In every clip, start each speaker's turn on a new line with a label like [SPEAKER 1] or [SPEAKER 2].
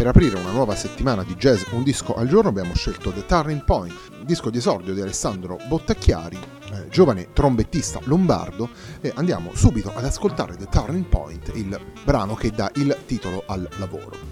[SPEAKER 1] Per aprire una nuova settimana di jazz un disco al giorno abbiamo scelto The Turning Point, disco di esordio di Alessandro Bottacchiari, eh, giovane trombettista lombardo, e andiamo subito ad ascoltare The Turning Point, il brano che dà il titolo al lavoro.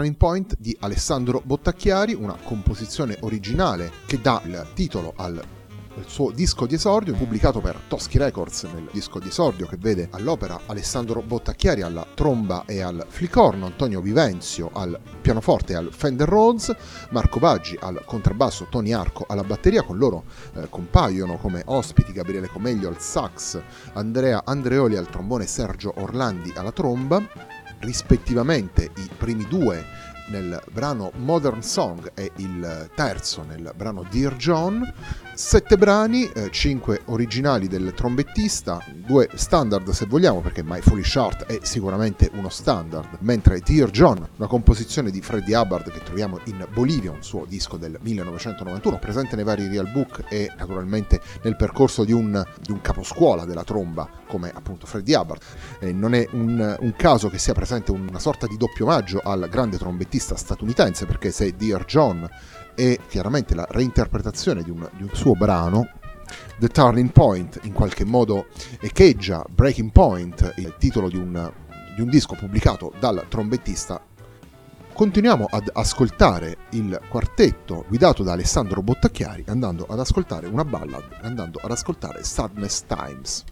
[SPEAKER 1] Turning Point di Alessandro Bottacchiari, una composizione originale che dà il titolo al il suo disco di esordio, pubblicato per Toschi Records nel disco di esordio che vede all'opera Alessandro Bottacchiari alla tromba e al flicorno, Antonio Vivenzio al pianoforte e al Fender Rhodes, Marco Baggi al contrabbasso, Tony Arco alla batteria, con loro eh, compaiono come ospiti Gabriele Comeglio al sax, Andrea Andreoli al trombone, Sergio Orlandi alla tromba, rispettivamente i primi due nel brano Modern Song e il terzo nel brano Dear John. Sette brani, eh, cinque originali del trombettista, due standard se vogliamo, perché My Foolish Heart è sicuramente uno standard, mentre Dear John, una composizione di Freddie Hubbard che troviamo in Bolivia, un suo disco del 1991, presente nei vari real book e naturalmente nel percorso di un, di un caposcuola della tromba, come appunto Freddie Hubbard. Eh, non è un, un caso che sia presente una sorta di doppio omaggio al grande trombettista statunitense, perché se Dear John è chiaramente la reinterpretazione di un, di un suo brano, The Turning Point in qualche modo echeggia Breaking Point, il titolo di un, di un disco pubblicato dal trombettista continuiamo ad ascoltare il quartetto guidato da Alessandro Bottacchiari andando ad ascoltare una ballad, andando ad ascoltare Sadness Times.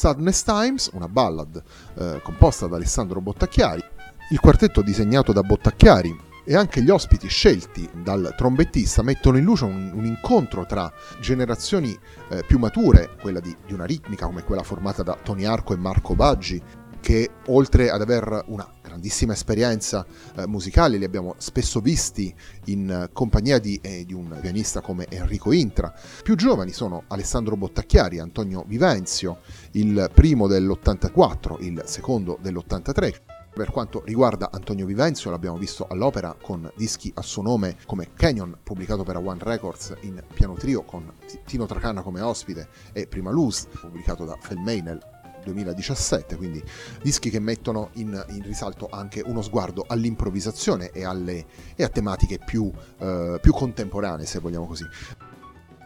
[SPEAKER 1] Sadness Times, una ballad eh, composta da Alessandro Bottacchiari, il quartetto disegnato da Bottacchiari e anche gli ospiti scelti dal trombettista mettono in luce un, un incontro tra generazioni eh, più mature, quella di, di, una ritmica come quella formata da Tony Arco e Marco Baggi, che oltre ad aver una grandissima esperienza eh, musicale, li abbiamo spesso visti in eh, compagnia di, eh, di, un pianista come Enrico Intra. Più giovani sono Alessandro Bottacchiari Antonio Vivenzio, il primo dell'84, il secondo dell'83. Per quanto riguarda Antonio Vivenzio, l'abbiamo visto all'opera con dischi a suo nome come Canyon, pubblicato per One Records in piano trio con Tino Tracana come ospite, e Prima Luz, pubblicato da Felmey nel 2017, quindi dischi che mettono in, in, risalto anche uno sguardo all'improvvisazione e, alle, e a tematiche più, eh, più contemporanee, se vogliamo così.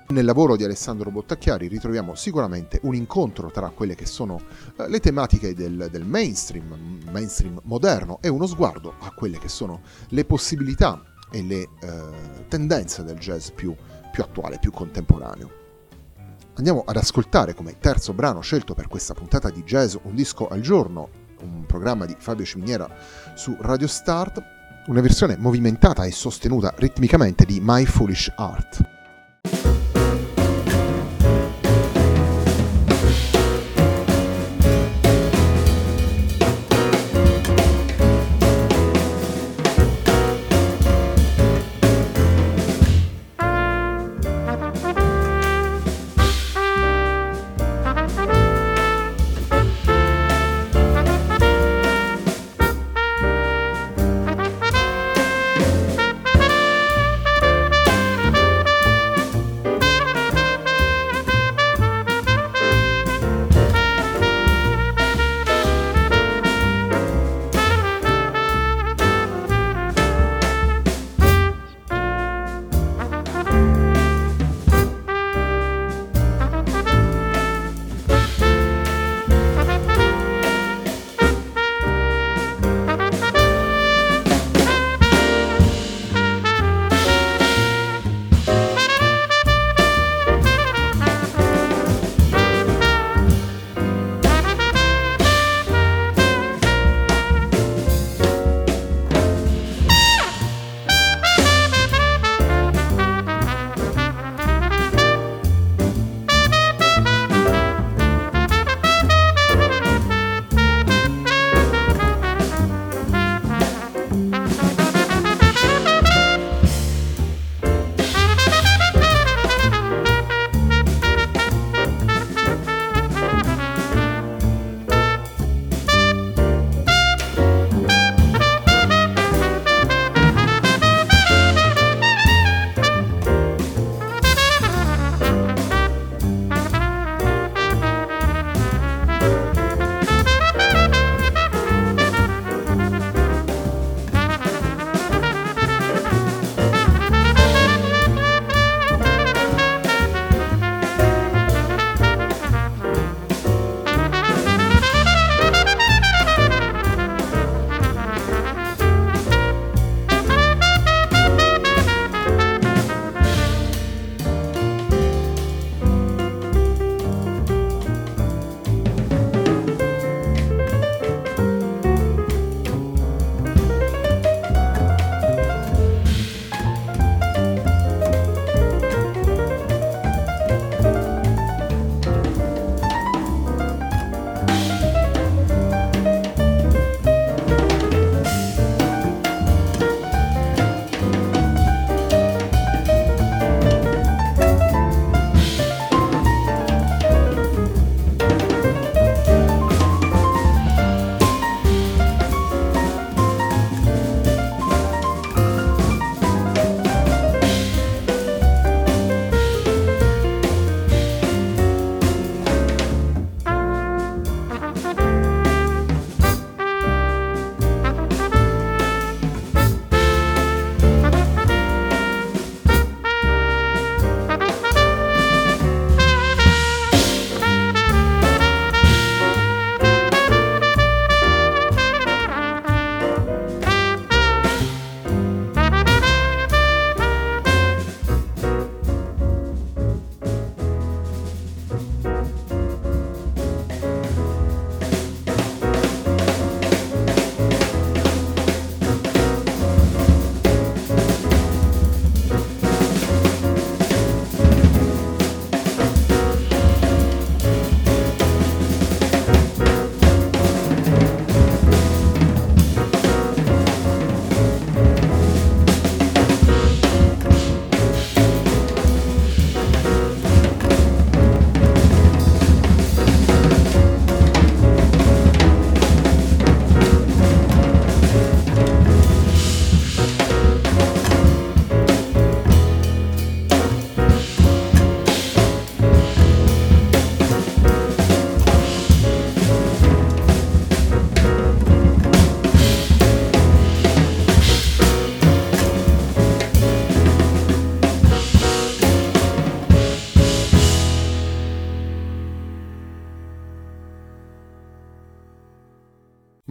[SPEAKER 1] Nel lavoro di Alessandro Bottacchiari ritroviamo sicuramente un incontro tra quelle che sono eh, le tematiche del, del, mainstream, mainstream moderno, e uno sguardo a quelle che sono le possibilità e le eh, tendenze del jazz più, più attuale, più contemporaneo. Andiamo ad ascoltare come terzo brano scelto per questa puntata di jazz Un disco al giorno, un programma di Fabio Ciminiera su Radio Start, una versione movimentata e sostenuta ritmicamente di My Foolish Art.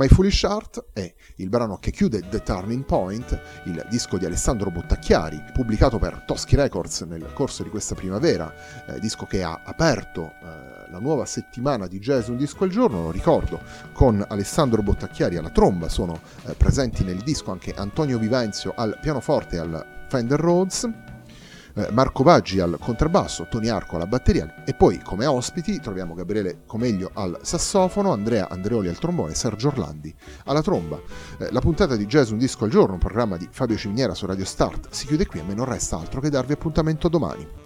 [SPEAKER 1] My Foolish Heart è il brano che chiude The Turning Point, il disco di Alessandro Bottacchiari, pubblicato per Toschi Records nel corso di questa primavera, eh, disco che ha aperto eh, la nuova settimana di jazz Un disco al giorno, lo ricordo, con Alessandro Bottacchiari alla tromba, sono eh, presenti nel disco anche Antonio Vivenzio al pianoforte e al Fender Rhodes, Marco Baggi al contrabbasso, Tony Arco alla batteria e poi come ospiti troviamo Gabriele Comeglio al sassofono, Andrea Andreoli al trombone Sergio Orlandi alla tromba. Eh, la puntata di Jazz Un Disco al Giorno, un programma di Fabio Ciminiera su Radio Start, si chiude qui e a me non resta altro che darvi appuntamento domani.